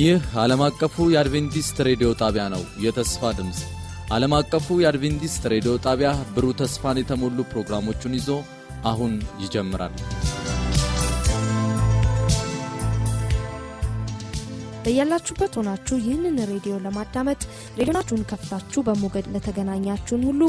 ይህ ዓለም አቀፉ የአድቬንቲስት ሬዲዮ ጣቢያ ነው። የተስፋ ድምፅ ዓለም አቀፉ የአድቬንቲስት ሬዲዮ ጣቢያ ብሩህ ተስፋን የተሞሉ ፕሮግራሞቹን ይዞ አሁን ይጀምራል። በያላችሁበት ሆናችሁ ይህንን ሬዲዮ ለማዳመጥ ሬዲዮናችሁን ከፍታችሁ በሞገድ ለተገናኛችሁን ሁሉ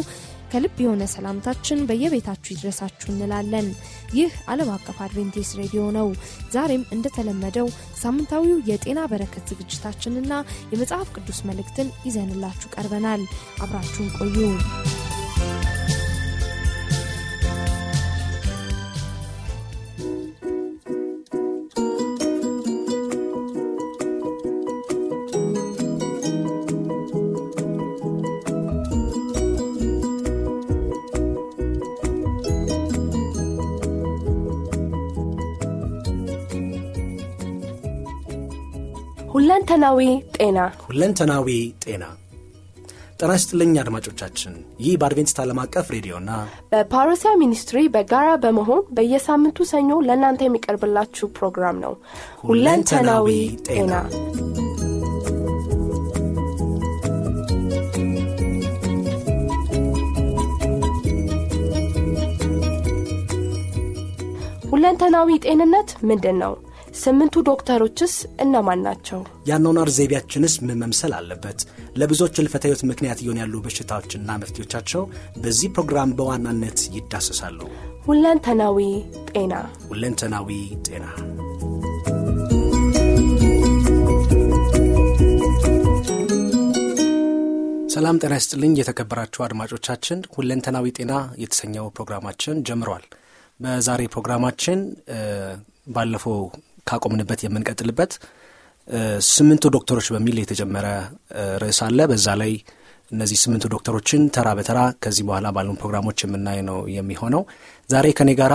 ከልብ የሆነ ሰላምታችን በየቤታችሁ ይድረሳችሁ እንላለን። ይህ ዓለም አቀፍ አድቬንቲስት ሬዲዮ ነው። ዛሬም እንደተለመደው ሳምንታዊው የጤና በረከት ዝግጅታችንና የመጽሐፍ ቅዱስ መልእክትን ይዘንላችሁ ቀርበናል። አብራችሁን ቆዩ። ሁለንተናዊ ጤና። ሁለንተናዊ ጤና። ጤና ይስጥልኝ አድማጮቻችን። ይህ በአድቬንቲስት ዓለም አቀፍ ሬዲዮና በፓሮሲያ ሚኒስትሪ በጋራ በመሆን በየሳምንቱ ሰኞ ለእናንተ የሚቀርብላችሁ ፕሮግራም ነው። ሁለንተናዊ ጤና። ሁለንተናዊ ጤንነት ምንድን ነው ስምንቱ ዶክተሮችስ እነማን ናቸው? የአኗኗር ዘይቤያችንስ ምን መምሰል አለበት? ለብዙዎች እልፈተ ሕይወት ምክንያት እየሆኑ ያሉ በሽታዎችና መፍትሄዎቻቸው በዚህ ፕሮግራም በዋናነት ይዳሰሳሉ። ሁለንተናዊ ጤና። ሁለንተናዊ ጤና። ሰላም ጤና ይስጥልኝ የተከበራችሁ አድማጮቻችን። ሁለንተናዊ ጤና የተሰኘው ፕሮግራማችን ጀምሯል። በዛሬ ፕሮግራማችን ባለፈው ካቆምንበት የምንቀጥልበት ስምንቱ ዶክተሮች በሚል የተጀመረ ርዕስ አለ። በዛ ላይ እነዚህ ስምንቱ ዶክተሮችን ተራ በተራ ከዚህ በኋላ ባሉን ፕሮግራሞች የምናይ ነው የሚሆነው። ዛሬ ከኔ ጋር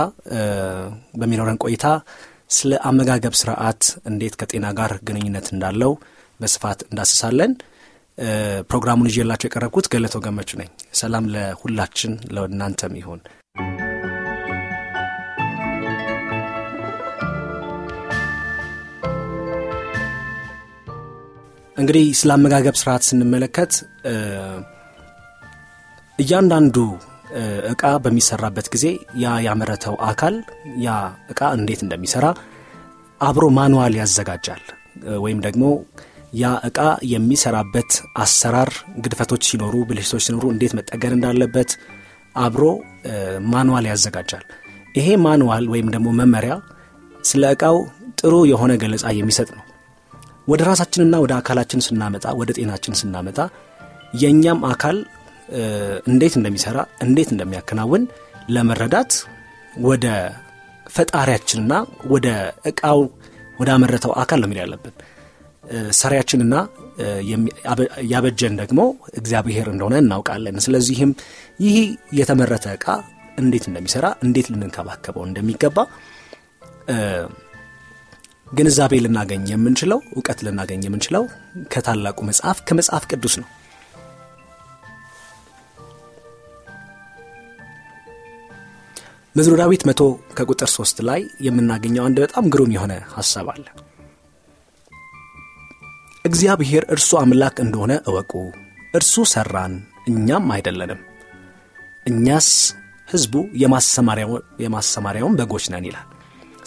በሚኖረን ቆይታ ስለ አመጋገብ ስርዓት እንዴት ከጤና ጋር ግንኙነት እንዳለው በስፋት እንዳስሳለን። ፕሮግራሙን ይዤላቸው የቀረብኩት ገለቶ ገመቹ ነኝ። ሰላም ለሁላችን ለእናንተም ይሆን እንግዲህ ስለ አመጋገብ ስርዓት ስንመለከት እያንዳንዱ እቃ በሚሰራበት ጊዜ ያ ያመረተው አካል ያ እቃ እንዴት እንደሚሰራ አብሮ ማኑዋል ያዘጋጃል። ወይም ደግሞ ያ እቃ የሚሰራበት አሰራር ግድፈቶች ሲኖሩ ብልሽቶች ሲኖሩ እንዴት መጠገን እንዳለበት አብሮ manual ያዘጋጃል። ይሄ manual ወይም ደግሞ መመሪያ ስለ እቃው ጥሩ የሆነ ገለጻ የሚሰጥ ነው ወደ ራሳችንና ወደ አካላችን ስናመጣ ወደ ጤናችን ስናመጣ የእኛም አካል እንዴት እንደሚሰራ እንዴት እንደሚያከናውን ለመረዳት ወደ ፈጣሪያችንና ወደ እቃው ወደ አመረተው አካል ነው ያለብን። ሰሪያችንና ያበጀን ደግሞ እግዚአብሔር እንደሆነ እናውቃለን። ስለዚህም ይህ የተመረተ እቃ እንዴት እንደሚሰራ እንዴት ልንንከባከበው እንደሚገባ ግንዛቤ ልናገኝ የምንችለው እውቀት ልናገኝ የምንችለው ከታላቁ መጽሐፍ ከመጽሐፍ ቅዱስ ነው። መዝሙረ ዳዊት መቶ ከቁጥር ሶስት ላይ የምናገኘው አንድ በጣም ግሩም የሆነ ሐሳብ አለ። እግዚአብሔር እርሱ አምላክ እንደሆነ እወቁ እርሱ ሰራን እኛም አይደለንም። እኛስ ህዝቡ የማሰማሪያውን በጎች ነን ይላል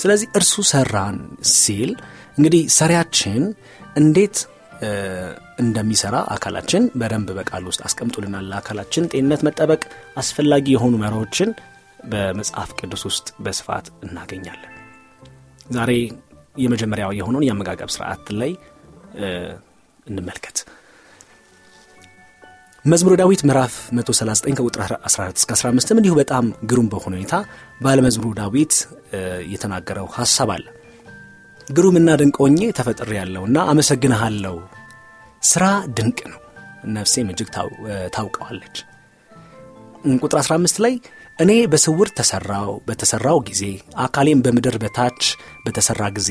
ስለዚህ እርሱ ሰራን ሲል እንግዲህ ሰሪያችን እንዴት እንደሚሰራ አካላችን በደንብ በቃል ውስጥ አስቀምጡልናል ለአካላችን ጤንነት መጠበቅ አስፈላጊ የሆኑ መሪዎችን በመጽሐፍ ቅዱስ ውስጥ በስፋት እናገኛለን። ዛሬ የመጀመሪያው የሆነውን የአመጋገብ ስርዓት ላይ እንመልከት መዝሙረ ዳዊት ምዕራፍ 139 ከቁጥር 14 እስከ 15 እንዲሁ በጣም ግሩም በሆነ ሁኔታ ባለመዝሙሩ ዳዊት የተናገረው ሐሳብ አለ። ግሩምና ድንቅ ሆኜ ተፈጥሬ ያለውና አመሰግንሃለሁ። ስራ ድንቅ ነው። ነፍሴም እጅግ ታውቀዋለች። ቁጥር 15 ላይ እኔ በስውር ተሰራው በተሰራው ጊዜ አካሌም በምድር በታች በተሰራ ጊዜ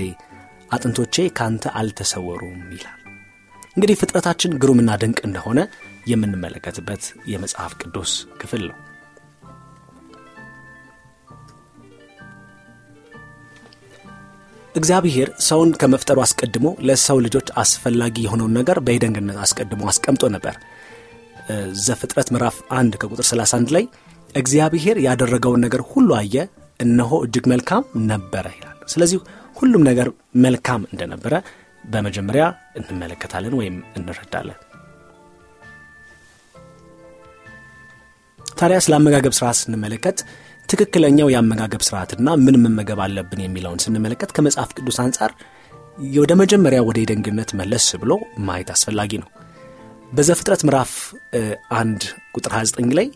አጥንቶቼ ካንተ አልተሰወሩም ይላል። እንግዲህ ፍጥረታችን ግሩምና ድንቅ እንደሆነ የምንመለከትበት የመጽሐፍ ቅዱስ ክፍል ነው። እግዚአብሔር ሰውን ከመፍጠሩ አስቀድሞ ለሰው ልጆች አስፈላጊ የሆነውን ነገር በየደንግነት አስቀድሞ አስቀምጦ ነበር። ዘፍጥረት ምዕራፍ 1 ከቁጥር 31 ላይ እግዚአብሔር ያደረገውን ነገር ሁሉ አየ እነሆ እጅግ መልካም ነበረ ይላል። ስለዚህ ሁሉም ነገር መልካም እንደነበረ በመጀመሪያ እንመለከታለን ወይም እንረዳለን ታዲያ ስለ አመጋገብ ስርዓት ስንመለከት ትክክለኛው የአመጋገብ ስርዓትና ምን መመገብ አለብን የሚለውን ስንመለከት ከመጽሐፍ ቅዱስ አንጻር ወደ መጀመሪያ ወደ የደንግነት መለስ ብሎ ማየት አስፈላጊ ነው። በዘፍጥረት ምዕራፍ አንድ ቁጥር 29 ላይ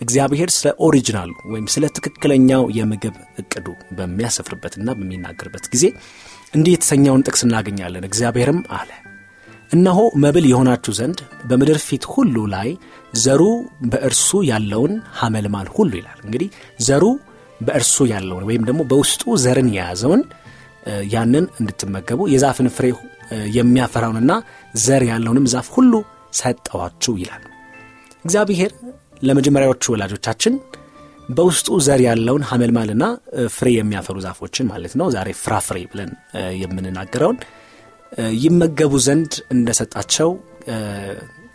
እግዚአብሔር ስለ ኦሪጂናሉ ወይም ስለ ትክክለኛው የምግብ እቅዱ በሚያሰፍርበትና በሚናገርበት ጊዜ እንዲህ የተሰኘውን ጥቅስ እናገኛለን። እግዚአብሔርም አለ እነሆ መብል የሆናችሁ ዘንድ በምድር ፊት ሁሉ ላይ ዘሩ በእርሱ ያለውን ሐመልማል ሁሉ ይላል። እንግዲህ ዘሩ በእርሱ ያለውን ወይም ደግሞ በውስጡ ዘርን የያዘውን ያንን እንድትመገቡ የዛፍን ፍሬ የሚያፈራውንና ዘር ያለውንም ዛፍ ሁሉ ሰጠዋችሁ ይላል። እግዚአብሔር ለመጀመሪያዎቹ ወላጆቻችን በውስጡ ዘር ያለውን ሐመልማልና ፍሬ የሚያፈሩ ዛፎችን ማለት ነው ዛሬ ፍራፍሬ ብለን የምንናገረውን ይመገቡ ዘንድ እንደሰጣቸው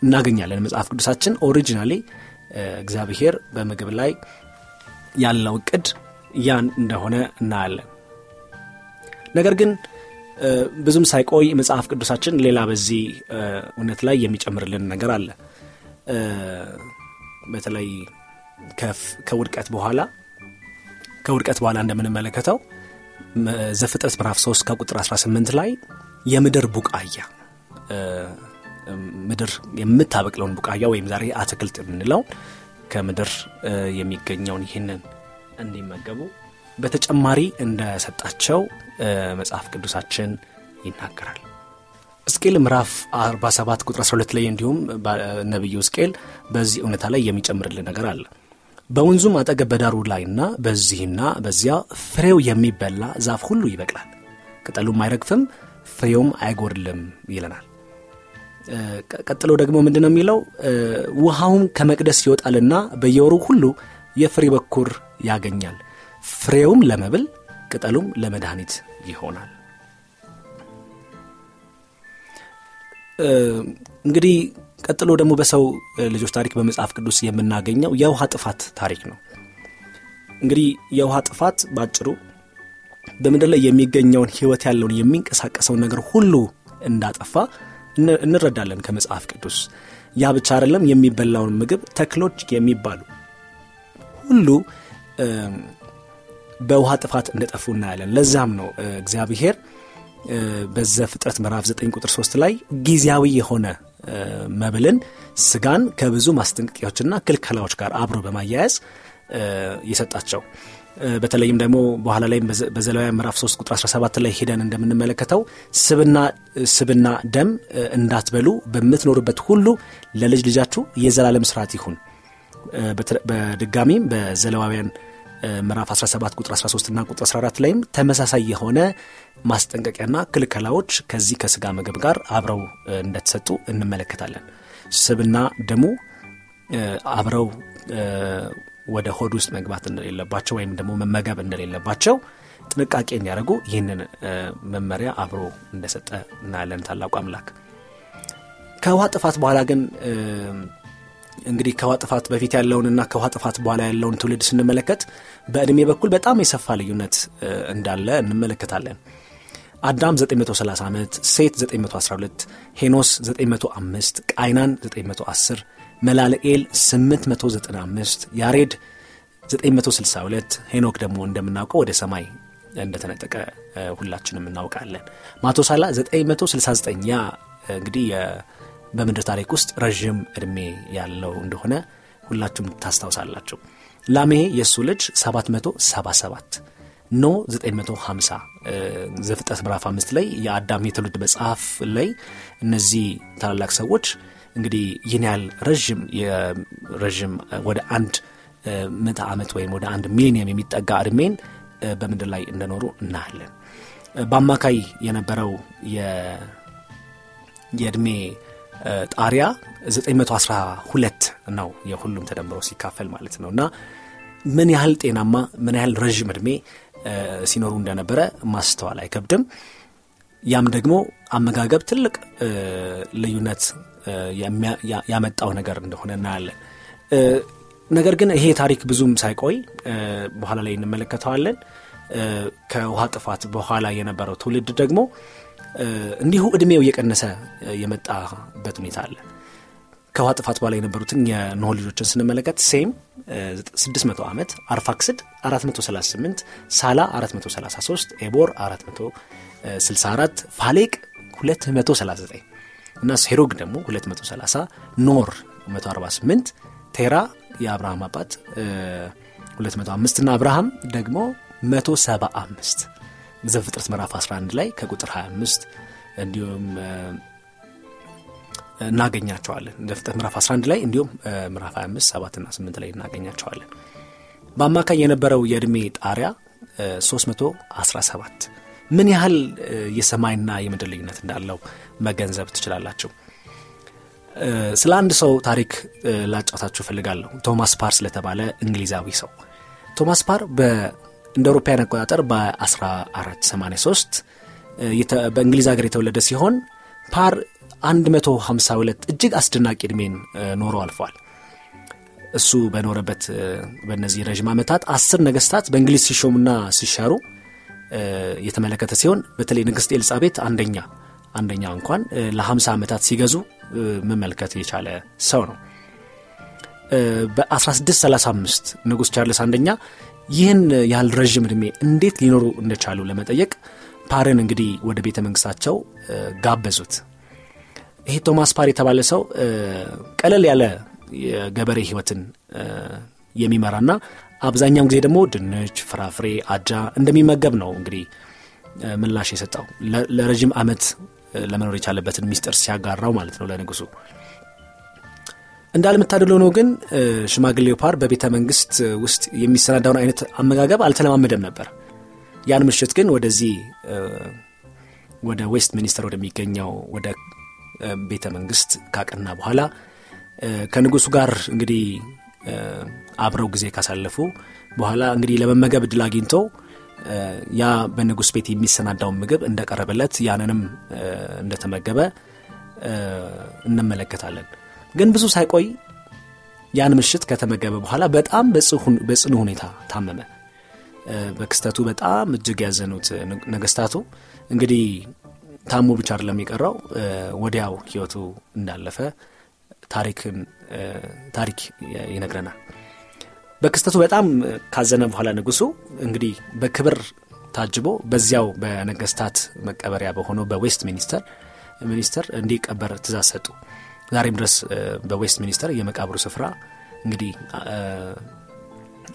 እናገኛለን መጽሐፍ ቅዱሳችን። originally እግዚአብሔር በምግብ ላይ ያለው እቅድ ያን እንደሆነ እናያለን። ነገር ግን ብዙም ሳይቆይ መጽሐፍ ቅዱሳችን ሌላ በዚህ እውነት ላይ የሚጨምርልን ነገር አለ። በተለይ ከውድቀት በኋላ ከውድቀት በኋላ እንደምንመለከተው ዘፍጥረት ምዕራፍ 3 ከቁጥር 18 ላይ የምድር ቡቃያ። ምድር የምታበቅለውን ቡቃያ ወይም ዛሬ አትክልት የምንለው ከምድር የሚገኘውን ይህንን እንዲመገቡ በተጨማሪ እንደሰጣቸው መጽሐፍ ቅዱሳችን ይናገራል። እስቄል ምዕራፍ 47 ቁጥር 12 ላይ እንዲሁም ነቢዩ እስቄል በዚህ እውነታ ላይ የሚጨምርልን ነገር አለ። በወንዙም አጠገብ በዳሩ ላይና በዚህና በዚያ ፍሬው የሚበላ ዛፍ ሁሉ ይበቅላል። ቅጠሉም አይረግፍም ፍሬውም አይጎድልም ይለናል። ቀጥሎ ደግሞ ምንድን ነው የሚለው ውሃውም ከመቅደስ ይወጣልና በየወሩ ሁሉ የፍሬ በኩር ያገኛል። ፍሬውም ለመብል ቅጠሉም ለመድኃኒት ይሆናል። እንግዲህ ቀጥሎ ደግሞ በሰው ልጆች ታሪክ በመጽሐፍ ቅዱስ የምናገኘው የውሃ ጥፋት ታሪክ ነው። እንግዲህ የውሃ ጥፋት ባጭሩ በምድር ላይ የሚገኘውን ህይወት ያለውን የሚንቀሳቀሰውን ነገር ሁሉ እንዳጠፋ እንረዳለን ከመጽሐፍ ቅዱስ። ያ ብቻ አይደለም የሚበላውን ምግብ ተክሎች የሚባሉ ሁሉ በውሃ ጥፋት እንደጠፉ እናያለን። ለዛም ነው እግዚአብሔር በዘ ፍጥረት ምዕራፍ 9 ቁጥር 3 ላይ ጊዜያዊ የሆነ መብልን ስጋን ከብዙ ማስጠንቀቂያዎችና ክልከላዎች ጋር አብሮ በማያያዝ የሰጣቸው በተለይም ደግሞ በኋላ ላይም በዘላውያን ምዕራፍ 3 ቁጥር 17 ላይ ሄደን እንደምንመለከተው ስብና ስብና ደም እንዳትበሉ በምትኖሩበት ሁሉ ለልጅ ልጃችሁ የዘላለም ስርዓት ይሁን። በድጋሚም በዘለዋውያን ምዕራፍ 17 ቁጥር 13 እና ቁጥር 14 ላይም ተመሳሳይ የሆነ ማስጠንቀቂያና ክልከላዎች ከዚህ ከስጋ ምግብ ጋር አብረው እንደተሰጡ እንመለከታለን። ስብና ደሙ አብረው ወደ ሆድ ውስጥ መግባት እንደሌለባቸው ወይም ደግሞ መመገብ እንደሌለባቸው ጥንቃቄ እንዲያደርጉ ይህንን መመሪያ አብሮ እንደሰጠ እናያለን ታላቁ አምላክ። ከውሃ ጥፋት በኋላ ግን እንግዲህ ከውሃ ጥፋት በፊት ያለውንና ከውሃ ጥፋት በኋላ ያለውን ትውልድ ስንመለከት በዕድሜ በኩል በጣም የሰፋ ልዩነት እንዳለ እንመለከታለን። አዳም 930 ዓመት ሴት 912 ሄኖስ 905 ቃይናን 910 መላልኤል 895 ያሬድ 962 ሄኖክ ደግሞ እንደምናውቀው ወደ ሰማይ እንደተነጠቀ ሁላችንም እናውቃለን። ማቶሳላ 969 ያ እንግዲህ በምድር ታሪክ ውስጥ ረዥም እድሜ ያለው እንደሆነ ሁላችሁም ታስታውሳላችሁ። ላሜሄ የእሱ ልጅ 777 ኖ 950 ዘፍጠት ምዕራፍ አምስት ላይ የአዳም የትውልድ መጽሐፍ ላይ እነዚህ ታላላቅ ሰዎች እንግዲህ ይህን ያህል ረዥም ረዥም ወደ አንድ ምዕተ ዓመት ወይም ወደ አንድ ሚሊኒየም የሚጠጋ እድሜን በምድር ላይ እንደኖሩ እናያለን በአማካይ የነበረው የእድሜ ጣሪያ 912 ነው የሁሉም ተደምሮ ሲካፈል ማለት ነው እና ምን ያህል ጤናማ ምን ያህል ረዥም እድሜ ሲኖሩ እንደነበረ ማስተዋል አይከብድም። ያም ደግሞ አመጋገብ ትልቅ ልዩነት ያመጣው ነገር እንደሆነ እናያለን። ነገር ግን ይሄ ታሪክ ብዙም ሳይቆይ በኋላ ላይ እንመለከተዋለን። ከውሃ ጥፋት በኋላ የነበረው ትውልድ ደግሞ እንዲሁ እድሜው እየቀነሰ የመጣበት ሁኔታ አለ። ከውሃ ጥፋት በኋላ የነበሩትን የኖህ ልጆችን ስንመለከት ሴም 600 ዓመት፣ አርፋክስድ 438፣ ሳላ 433፣ ኤቦር 464፣ ፋሌቅ 239 እና ሴሮግ ደግሞ 230፣ ኖር 148፣ ቴራ የአብርሃም አባት 205 እና አብርሃም ደግሞ 175 ዘፍጥረት ምዕራፍ 11 ላይ ከቁጥር 25 እንዲሁም እናገኛቸዋለን። ዘፍጥረት ምዕራፍ 11 ላይ እንዲሁም ምዕራፍ 25 7 እና 8 ላይ እናገኛቸዋለን። በአማካኝ የነበረው የዕድሜ ጣሪያ 317 ምን ያህል የሰማይና የምድር ልዩነት እንዳለው መገንዘብ ትችላላችሁ። ስለ አንድ ሰው ታሪክ ላጫውታችሁ እፈልጋለሁ። ቶማስ ፓር ስለተባለ እንግሊዛዊ ሰው ቶማስ ፓር እንደ አውሮፓውያን አቆጣጠር በ1483 በእንግሊዝ ሀገር የተወለደ ሲሆን ፓር 152 እጅግ አስደናቂ ዕድሜን ኖሮ አልፏል። እሱ በኖረበት በእነዚህ ረዥም ዓመታት አስር ነገስታት በእንግሊዝ ሲሾሙና ሲሻሩ የተመለከተ ሲሆን በተለይ ንግሥት ኤልጻቤት አንደኛ አንደኛ እንኳን ለ50 ዓመታት ሲገዙ መመልከት የቻለ ሰው ነው። በ1635 ንጉሥ ቻርልስ አንደኛ ይህን ያህል ረዥም ዕድሜ እንዴት ሊኖሩ እንደቻሉ ለመጠየቅ ፓርን እንግዲህ ወደ ቤተ መንግስታቸው ጋበዙት። ይሄ ቶማስ ፓር የተባለ ሰው ቀለል ያለ የገበሬ ህይወትን የሚመራና አብዛኛውን ጊዜ ደግሞ ድንች፣ ፍራፍሬ፣ አጃ እንደሚመገብ ነው እንግዲህ ምላሽ የሰጠው ለረዥም ዓመት ለመኖር የቻለበትን ሚስጥር ሲያጋራው ማለት ነው ለንጉሱ። እንዳለመታደል ሆኖ ግን ሽማግሌው ፓር በቤተ መንግስት ውስጥ የሚሰናዳውን አይነት አመጋገብ አልተለማመደም ነበር። ያን ምሽት ግን ወደዚህ ወደ ዌስት ሚኒስተር ወደሚገኘው ወደ ቤተ መንግስት ካቀና በኋላ ከንጉሱ ጋር እንግዲህ አብረው ጊዜ ካሳለፉ በኋላ እንግዲህ ለመመገብ እድል አግኝቶ ያ በንጉስ ቤት የሚሰናዳውን ምግብ እንደቀረበለት ያንንም እንደተመገበ እንመለከታለን። ግን ብዙ ሳይቆይ ያን ምሽት ከተመገበ በኋላ በጣም በጽኑ ሁኔታ ታመመ። በክስተቱ በጣም እጅግ ያዘኑት ነገስታቱ እንግዲህ ታሞ ብቻ አይደለም የቀረው ወዲያው ህይወቱ እንዳለፈ ታሪክ ይነግረናል። በክስተቱ በጣም ካዘነ በኋላ ንጉሱ እንግዲህ በክብር ታጅቦ በዚያው በነገስታት መቀበሪያ በሆነው በዌስት ሚኒስተር ሚኒስተር እንዲቀበር ትእዛዝ ሰጡ። ዛሬም ድረስ በዌስት ሚኒስተር የመቃብሩ ስፍራ እንግዲህ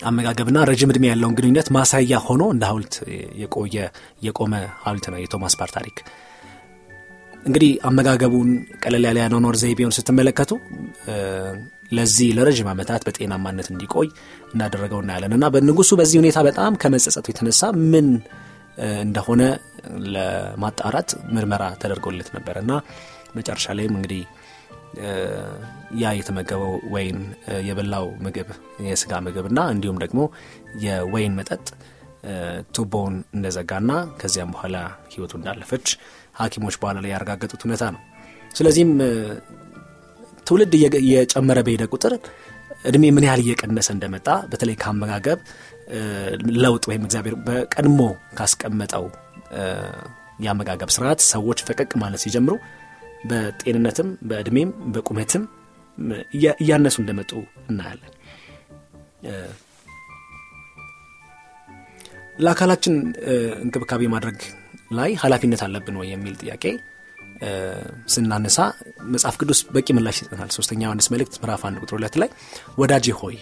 አመጋገብና ረጅም ዕድሜ ያለውን ግንኙነት ማሳያ ሆኖ እንደ ሀውልት የቆየ የቆመ ሀውልት ነው የቶማስ ፓር ታሪክ። እንግዲህ አመጋገቡን ቀለል ያለ ያኗኗር ዘይቤውን ስትመለከቱ ለዚህ ለረዥም ዓመታት በጤናማነት እንዲቆይ እንዳደረገው እናያለን እና በንጉሱ በዚህ ሁኔታ በጣም ከመጸጸቱ የተነሳ ምን እንደሆነ ለማጣራት ምርመራ ተደርጎለት ነበር እና መጨረሻ ላይም እንግዲህ ያ የተመገበው ወይን የበላው ምግብ የስጋ ምግብ እና እንዲሁም ደግሞ የወይን መጠጥ ቱቦውን እንደዘጋና ከዚያም በኋላ ህይወቱ እንዳለፈች ሐኪሞች በኋላ ላይ ያረጋገጡት ሁኔታ ነው። ስለዚህም ትውልድ እየጨመረ በሄደ ቁጥር እድሜ ምን ያህል እየቀነሰ እንደመጣ በተለይ ከአመጋገብ ለውጥ ወይም እግዚአብሔር በቀድሞ ካስቀመጠው የአመጋገብ ስርዓት ሰዎች ፈቀቅ ማለት ሲጀምሩ በጤንነትም በእድሜም በቁመትም እያነሱ እንደመጡ እናያለን። ለአካላችን እንክብካቤ ማድረግ ላይ ኃላፊነት አለብን ወይ የሚል ጥያቄ ስናነሳ መጽሐፍ ቅዱስ በቂ ምላሽ ይሰጠናል። ሶስተኛ ዮሐንስ መልእክት ምዕራፍ አንድ ቁጥር ሁለት ላይ ወዳጄ ሆይ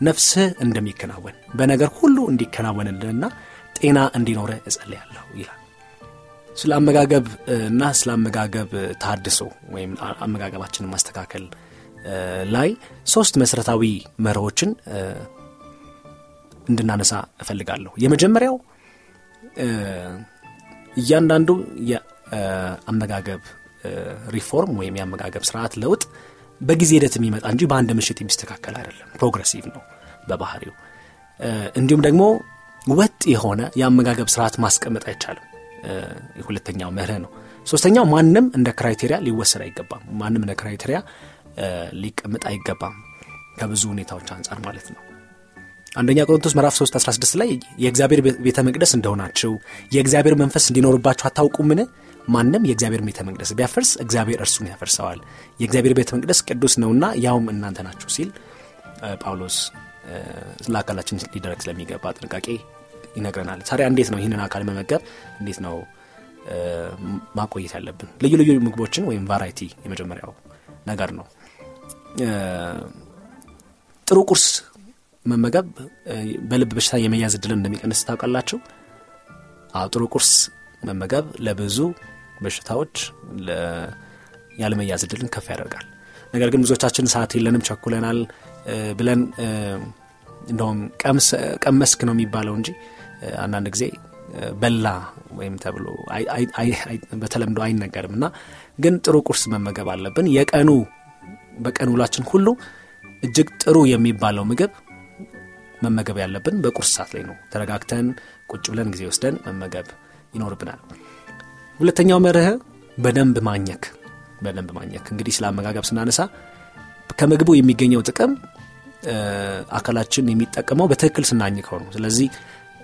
ነፍስህ እንደሚከናወን በነገር ሁሉ እንዲከናወንልንና ጤና እንዲኖረ እጸልያለሁ ይላል። ስለ አመጋገብ እና ስለ አመጋገብ ታድሶ ወይም አመጋገባችንን ማስተካከል ላይ ሶስት መሰረታዊ መርሆችን እንድናነሳ እፈልጋለሁ። የመጀመሪያው እያንዳንዱ የአመጋገብ ሪፎርም ወይም የአመጋገብ ስርዓት ለውጥ በጊዜ ሂደት የሚመጣ እንጂ በአንድ ምሽት የሚስተካከል አይደለም። progressive ነው በባህሪው። እንዲሁም ደግሞ ወጥ የሆነ የአመጋገብ ስርዓት ማስቀመጥ አይቻልም። ሁለተኛው መርህ ነው። ሶስተኛው ማንም እንደ criteria ሊወሰድ አይገባም። ማንም እንደ criteria ሊቀመጥ አይገባም ከብዙ ሁኔታዎች አንጻር ማለት ነው። አንደኛ ቆሮንቶስ ምዕራፍ 3 16 ላይ የእግዚአብሔር ቤተ መቅደስ እንደሆናችሁ የእግዚአብሔር መንፈስ እንዲኖርባችሁ አታውቁምን ማንም የእግዚአብሔር ቤተ መቅደስ ቢያፈርስ እግዚአብሔር እርሱን ያፈርሰዋል። የእግዚአብሔር ቤተ መቅደስ ቅዱስ ነውና ያውም እናንተ ናችሁ ሲል ጳውሎስ ለአካላችን ሊደረግ ስለሚገባ ጥንቃቄ ይነግረናል። ታዲያ እንዴት ነው ይህንን አካል መመገብ? እንዴት ነው ማቆየት ያለብን? ልዩ ልዩ ምግቦችን ወይም ቫራይቲ የመጀመሪያው ነገር ነው። ጥሩ ቁርስ መመገብ በልብ በሽታ የመያዝ እድልን እንደሚቀንስ ታውቃላችሁ? ጥሩ ቁርስ መመገብ ለብዙ በሽታዎች ያለመያዝ እድልን ከፍ ያደርጋል። ነገር ግን ብዙዎቻችን ሰዓት የለንም ቸኩለናል ብለን እንደውም ቀመስክ ነው የሚባለው እንጂ አንዳንድ ጊዜ በላ ወይም ተብሎ በተለምዶ አይነገርም። እና ግን ጥሩ ቁርስ መመገብ አለብን። የቀኑ በቀን ውላችን ሁሉ እጅግ ጥሩ የሚባለው ምግብ መመገብ ያለብን በቁርስ ሰዓት ላይ ነው። ተረጋግተን ቁጭ ብለን ጊዜ ወስደን መመገብ ይኖርብናል ሁለተኛው መርህ በደንብ ማኘክ በደንብ ማኘክ። እንግዲህ ስለ አመጋገብ ስናነሳ ከምግቡ የሚገኘው ጥቅም አካላችን የሚጠቀመው በትክክል ስናኝከው ነው። ስለዚህ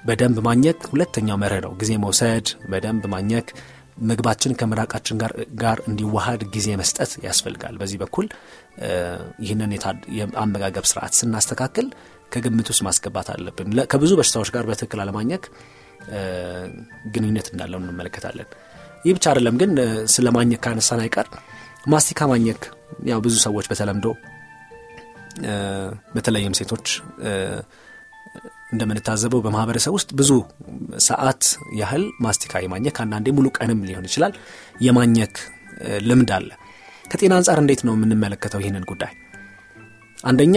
በደንብ ማኘክ ሁለተኛው መርህ ነው። ጊዜ መውሰድ በደንብ ማኘክ። ምግባችን ከምራቃችን ጋር እንዲዋሃድ ጊዜ መስጠት ያስፈልጋል። በዚህ በኩል ይህንን የአመጋገብ ስርዓት ስናስተካክል ከግምት ውስጥ ማስገባት አለብን። ከብዙ በሽታዎች ጋር በትክክል አለማኘክ ግንኙነት እንዳለው እንመለከታለን ይህ ብቻ አይደለም ግን ስለ ማኘክ ካነሳን አይቀር ማስቲካ ማኘክ ያው ብዙ ሰዎች በተለምዶ በተለይም ሴቶች እንደምንታዘበው በማህበረሰብ ውስጥ ብዙ ሰዓት ያህል ማስቲካ የማኘክ አንዳንዴ ሙሉ ቀንም ሊሆን ይችላል የማኘክ ልምድ አለ። ከጤና አንጻር እንዴት ነው የምንመለከተው ይህንን ጉዳይ? አንደኛ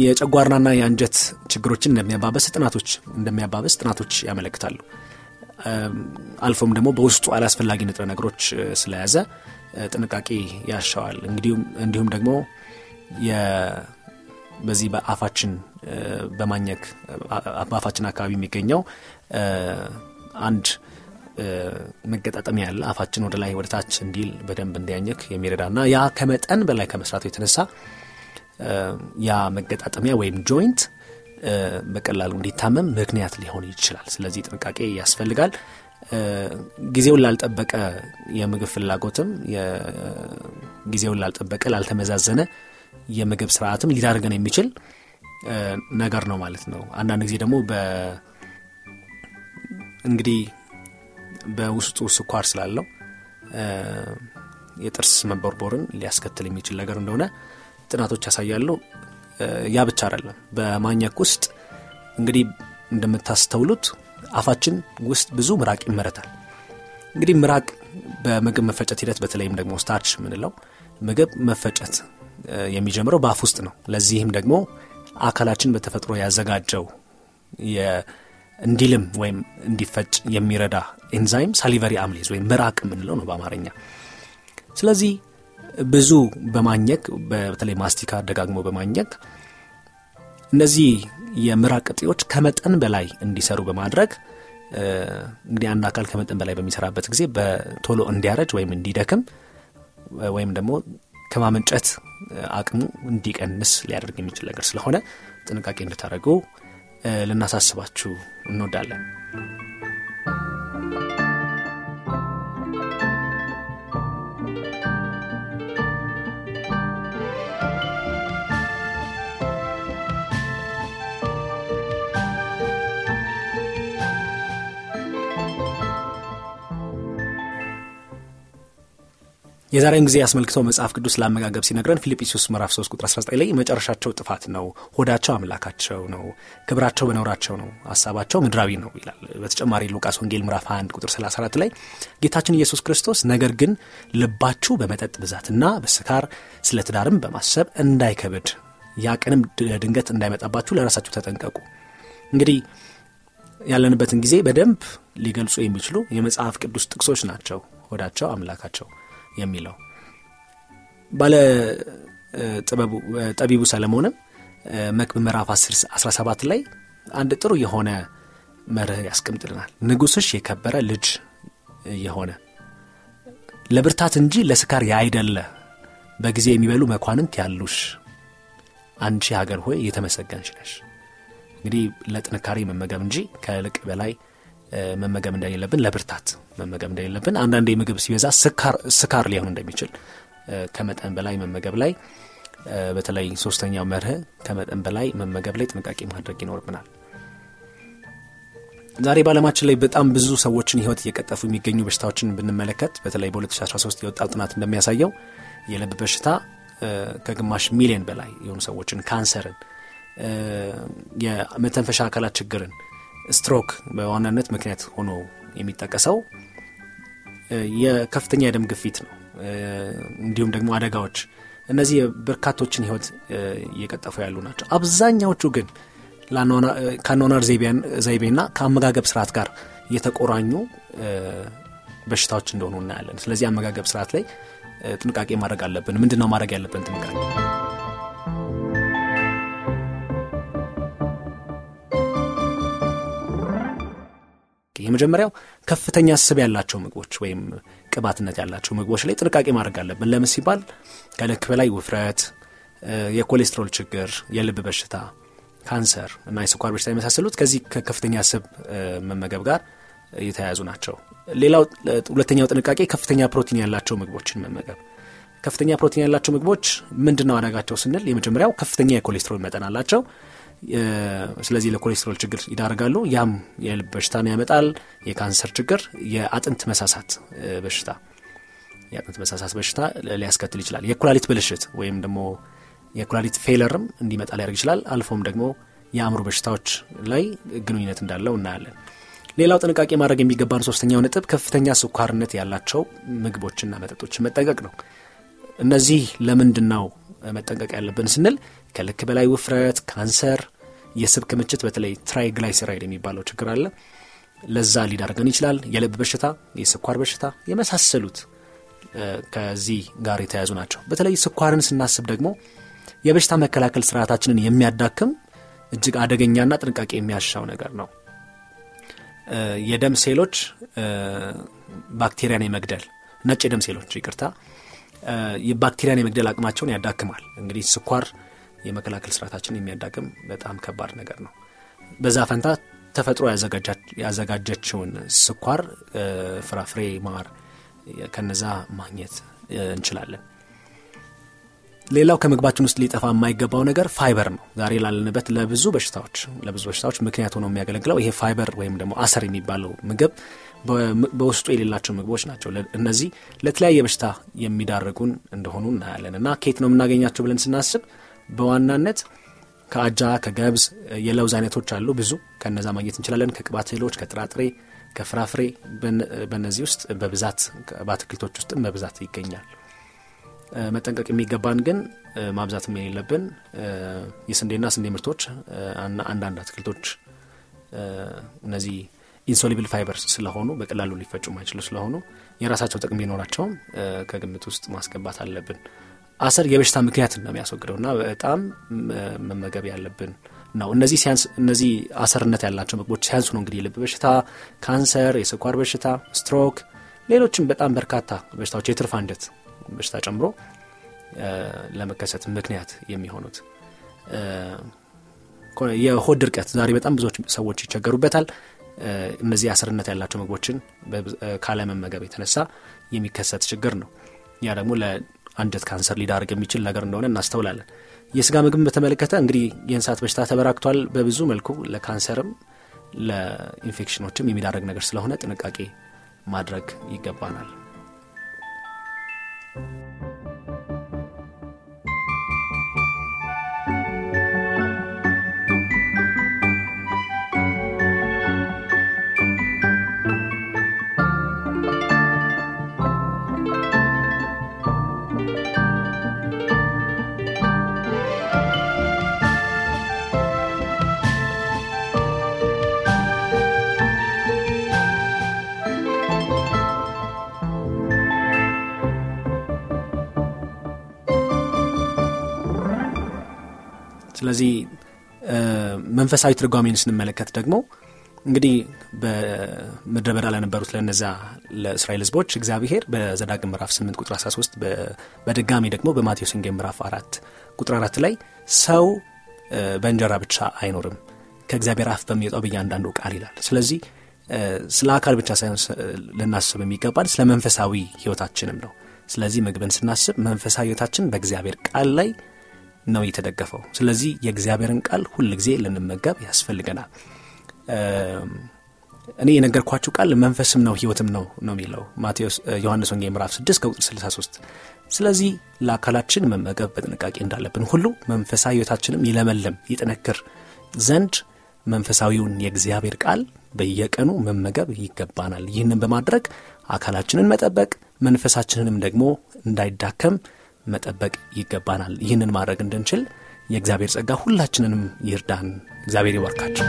የጨጓራና የአንጀት ችግሮችን እንደሚያባበስ ጥናቶች እንደሚያባበስ ጥናቶች ያመለክታሉ አልፎም ደግሞ በውስጡ አላስፈላጊ ንጥረ ነገሮች ስለያዘ ጥንቃቄ ያሻዋል። እንዲሁም ደግሞ በዚህ በአፋችን በማኘክ በአፋችን አካባቢ የሚገኘው አንድ መገጣጠሚያ ያለ አፋችን ወደ ላይ ወደ ታች እንዲል በደንብ እንዲያኘክ የሚረዳና ያ ከመጠን በላይ ከመስራቱ የተነሳ ያ መገጣጠሚያ ወይም joint በቀላሉ እንዲታመም ምክንያት ሊሆን ይችላል። ስለዚህ ጥንቃቄ ያስፈልጋል። ጊዜውን ላልጠበቀ የምግብ ፍላጎትም ጊዜውን ላልጠበቀ ላልተመዛዘነ የምግብ ስርዓትም ሊዳርገን የሚችል ነገር ነው ማለት ነው። አንዳንድ ጊዜ ደግሞ እንግዲህ በውስጡ ስኳር ስላለው የጥርስ መቦርቦርን ሊያስከትል የሚችል ነገር እንደሆነ ጥናቶች ያሳያሉ ያ ብቻ አይደለም። በማኘክ ውስጥ እንግዲህ እንደምታስተውሉት አፋችን ውስጥ ብዙ ምራቅ ይመረታል። እንግዲህ ምራቅ በምግብ መፈጨት ሂደት በተለይም ደግሞ starch የምንለው ምግብ መፈጨት የሚጀምረው በአፍ ውስጥ ነው። ለዚህም ደግሞ አካላችን በተፈጥሮ ያዘጋጀው እንዲላም ወይም እንዲፈጭ የሚረዳ enzyme salivary amylase ወይም ምራቅ የምንለው ነው በአማርኛ። ስለዚህ ብዙ በማኘክ በተለይ ማስቲካ ደጋግሞ በማኘክ እነዚህ የምራቅ እጢዎች ከመጠን በላይ እንዲሰሩ በማድረግ እንግዲህ አንድ አካል ከመጠን በላይ በሚሰራበት ጊዜ በቶሎ እንዲያረጅ ወይም እንዲደክም ወይም ደግሞ ከማመንጨት አቅሙ እንዲቀንስ ሊያደርግ የሚችል ነገር ስለሆነ ጥንቃቄ እንድታደርጉ ልናሳስባችሁ እንወዳለን የዛሬን ጊዜ ያስመልክተው መጽሐፍ ቅዱስ ለአመጋገብ ሲነግረን ፊልጵስዩስ ምዕራፍ 3 ቁጥር 19 ላይ መጨረሻቸው ጥፋት ነው ሆዳቸው አምላካቸው ነው ክብራቸው በነውራቸው ነው ሀሳባቸው ምድራዊ ነው ይላል። በተጨማሪ ሉቃስ ወንጌል ምዕራፍ 1 ቁጥር 34 ላይ ጌታችን ኢየሱስ ክርስቶስ ነገር ግን ልባችሁ በመጠጥ ብዛትና በስካር ስለ ትዳርም በማሰብ እንዳይከብድ ያ ቀንም ድንገት እንዳይመጣባችሁ ለራሳችሁ ተጠንቀቁ። እንግዲህ ያለንበትን ጊዜ በደንብ ሊገልጹ የሚችሉ የመጽሐፍ ቅዱስ ጥቅሶች ናቸው ሆዳቸው አምላካቸው የሚለው ባለ ጠቢቡ ሰለሞንም መክብ ምዕራፍ 17 ላይ አንድ ጥሩ የሆነ መርህ ያስቀምጥልናል። ንጉሥሽ የከበረ ልጅ የሆነ ለብርታት እንጂ ለስካር ያይደለ በጊዜ የሚበሉ መኳንንት ያሉሽ አንቺ ሀገር ሆይ የተመሰገንሽ ነሽ። እንግዲህ ለጥንካሬ መመገብ እንጂ ከልቅ በላይ መመገብ እንደሌለብን፣ ለብርታት መመገብ እንደሌለብን፣ አንዳንዴ ምግብ ሲበዛ ስካር ሊሆን እንደሚችል ከመጠን በላይ መመገብ ላይ በተለይ ሶስተኛው መርህ ከመጠን በላይ መመገብ ላይ ጥንቃቄ ማድረግ ይኖርብናል። ዛሬ በዓለማችን ላይ በጣም ብዙ ሰዎችን ህይወት እየቀጠፉ የሚገኙ በሽታዎችን ብንመለከት በተለይ በ2013 የወጣው ጥናት እንደሚያሳየው የልብ በሽታ ከግማሽ ሚሊዮን በላይ የሆኑ ሰዎችን ካንሰርን፣ የመተንፈሻ አካላት ችግርን፣ ስትሮክ በዋናነት ምክንያት ሆኖ የሚጠቀሰው የከፍተኛ የደም ግፊት ነው። እንዲሁም ደግሞ አደጋዎች እነዚህ በርካቶችን ህይወት እየቀጠፉ ያሉ ናቸው። አብዛኛዎቹ ግን ከአኗኗር ዘይቤና ከአመጋገብ ስርዓት ጋር የተቆራኙ በሽታዎች እንደሆኑ እናያለን። ስለዚህ አመጋገብ ስርዓት ላይ ጥንቃቄ ማድረግ አለብን። ምንድን ነው ማድረግ ያለብን ጥንቃቄ? የመጀመሪያው ከፍተኛ ስብ ያላቸው ምግቦች ወይም ቅባትነት ያላቸው ምግቦች ላይ ጥንቃቄ ማድረግ አለብን። ለምን ሲባል ከልክ በላይ ውፍረት፣ የኮሌስትሮል ችግር፣ የልብ በሽታ፣ ካንሰር እና የስኳር በሽታ የመሳሰሉት ከዚህ ከከፍተኛ ስብ መመገብ ጋር የተያያዙ ናቸው። ሌላው ሁለተኛው ጥንቃቄ ከፍተኛ ፕሮቲን ያላቸው ምግቦችን መመገብ። ከፍተኛ ፕሮቲን ያላቸው ምግቦች ምንድን ነው አደጋቸው ስንል የመጀመሪያው ከፍተኛ የኮሌስትሮል መጠን አላቸው። ስለዚህ ለኮሌስትሮል ችግር ይዳርጋሉ። ያም የልብ በሽታን ያመጣል። የካንሰር ችግር፣ የአጥንት መሳሳት በሽታ የአጥንት መሳሳት በሽታ ሊያስከትል ይችላል። የኩላሊት ብልሽት ወይም ደግሞ የኩላሊት failure ም እንዲመጣ ሊያደርግ ይችላል። አልፎም ደግሞ የአእምሮ በሽታዎች ላይ ግንኙነት እንዳለው እናያለን። ሌላው ጥንቃቄ ማድረግ የሚገባን ሶስተኛው ነጥብ ከፍተኛ ስኳርነት ያላቸው ምግቦችና መጠጦችን መጠንቀቅ ነው። እነዚህ ለምንድን ነው መጠንቀቅ ያለብን ስንል ከልክ በላይ ውፍረት፣ ካንሰር፣ የስብ ክምችት በተለይ triglyceride የሚባለው ችግር አለ። ለዛ ሊዳርገን ይችላል። የልብ በሽታ፣ የስኳር በሽታ የመሳሰሉት ከዚህ ጋር የተያያዙ ናቸው። በተለይ ስኳርን ስናስብ ደግሞ የበሽታ መከላከል ስርዓታችንን የሚያዳክም እጅግ አደገኛና ጥንቃቄ የሚያሻው ነገር ነው። የደም ሴሎች ባክቴሪያን የመግደል ነጭ የደም ሴሎች ይቅርታ፣ የባክቴሪያን የመግደል አቅማቸውን ያዳክማል። እንግዲህ ስኳር የመከላከል ስርዓታችንን የሚያዳክም በጣም ከባድ ነገር ነው። በዛ ፈንታ ተፈጥሮ ያዘጋጀችውን ስኳር፣ ፍራፍሬ፣ ማር ከነዛ ማግኘት እንችላለን። ሌላው ከምግባችን ውስጥ ሊጠፋ የማይገባው ነገር ፋይበር ነው። ዛሬ ላለንበት ለብዙ በሽታዎች ለብዙ በሽታዎች ምክንያት ሆነው የሚያገለግለው ይሄ ፋይበር ወይም ደግሞ አሰር የሚባለው ምግብ በውስጡ የሌላቸው ምግቦች ናቸው። እነዚህ ለተለያየ በሽታ የሚዳርጉን እንደሆኑ እናያለን እና ኬት ነው የምናገኛቸው ብለን ስናስብ በዋናነት ከአጃ፣ ከገብስ፣ የለውዝ አይነቶች አሉ ብዙ ከነዛ ማግኘት እንችላለን። ከቅባት እህሎች፣ ከጥራጥሬ፣ ከፍራፍሬ በእነዚህ ውስጥ በብዛት በአትክልቶች ውስጥም በብዛት ይገኛል። መጠንቀቅ የሚገባን ግን ማብዛትም የሌለብን የስንዴና ስንዴ ምርቶች፣ አንዳንድ አትክልቶች እነዚህ insoluble fiber ስለሆኑ በቀላሉ ሊፈጩ ማይችሉ ስለሆኑ የራሳቸው ጥቅም ቢኖራቸውም ከግምት ውስጥ ማስገባት አለብን። አሰር የበሽታ ምክንያት ነው የሚያስወግደው እና በጣም መመገብ ያለብን ነው። እነዚህ ሲያንስ እነዚህ አሰርነት ያላቸው ምግቦች ሲያንሱ ነው እንግዲህ የልብ በሽታ፣ ካንሰር፣ የስኳር በሽታ፣ ስትሮክ፣ ሌሎችም በጣም በርካታ በሽታዎች የትርፍ አንጀት በሽታ ጨምሮ ለመከሰት ምክንያት የሚሆኑት የሆድ ድርቀት ዛሬ በጣም ብዙዎች ሰዎች ይቸገሩበታል። እነዚህ አሰርነት ያላቸው ምግቦችን ካለመመገብ የተነሳ የሚከሰት ችግር ነው። ያ ደግሞ ለአንጀት ካንሰር ሊዳርግ የሚችል ነገር እንደሆነ እናስተውላለን። የስጋ ምግብን በተመለከተ እንግዲህ የእንስሳት በሽታ ተበራክቷል በብዙ መልኩ ለካንሰርም ለኢንፌክሽኖችም የሚዳረግ ነገር ስለሆነ ጥንቃቄ ማድረግ ይገባናል። ስለዚህ መንፈሳዊ ትርጓሜን ስንመለከት ደግሞ እንግዲህ በምድረ በዳ ለነበሩት ለነዛ ለእስራኤል ህዝቦች እግዚአብሔር በዘዳግም ምዕራፍ 8 ቁጥር 13 በድጋሚ ደግሞ በማቴዎስ ወንጌል ምዕራፍ 4 ቁጥር 4 ላይ ሰው በእንጀራ ብቻ አይኖርም ከእግዚአብሔር አፍ በሚወጣው በእያንዳንዱ ቃል ይላል። ስለዚህ ስለ አካል ብቻ ሳይሆን ልናስብ የሚገባል ስለ መንፈሳዊ ህይወታችንም ነው። ስለዚህ ምግብን ስናስብ መንፈሳዊ ህይወታችን በእግዚአብሔር ቃል ላይ ነው የተደገፈው። ስለዚህ የእግዚአብሔርን ቃል ሁል ጊዜ ልንመገብ ያስፈልገናል። እኔ የነገርኳችሁ ቃል መንፈስም ነው ህይወትም ነው ነው የሚለው ማቴዎስ ዮሐንስ ወንጌ ምዕራፍ 6 ከቁጥር 63 ስለዚህ ለአካላችን መመገብ በጥንቃቄ እንዳለብን ሁሉ መንፈሳዊ ህይወታችንም ይለመልም ይጠነክር ዘንድ መንፈሳዊውን የእግዚአብሔር ቃል በየቀኑ መመገብ ይገባናል። ይህንን በማድረግ አካላችንን መጠበቅ መንፈሳችንንም ደግሞ እንዳይዳከም መጠበቅ ይገባናል። ይህንን ማድረግ እንድንችል የእግዚአብሔር ጸጋ ሁላችንንም ይርዳን። እግዚአብሔር ይባርካቸው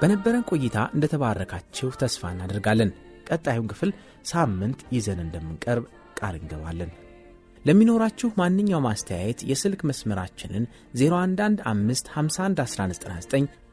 በነበረን ቆይታ እንደተባረካችሁ ተስፋ እናደርጋለን። ቀጣዩን ክፍል ሳምንት ይዘን እንደምንቀርብ ቃል እንገባለን። ለሚኖራችሁ ማንኛውም አስተያየት የስልክ መስመራችንን 0115511199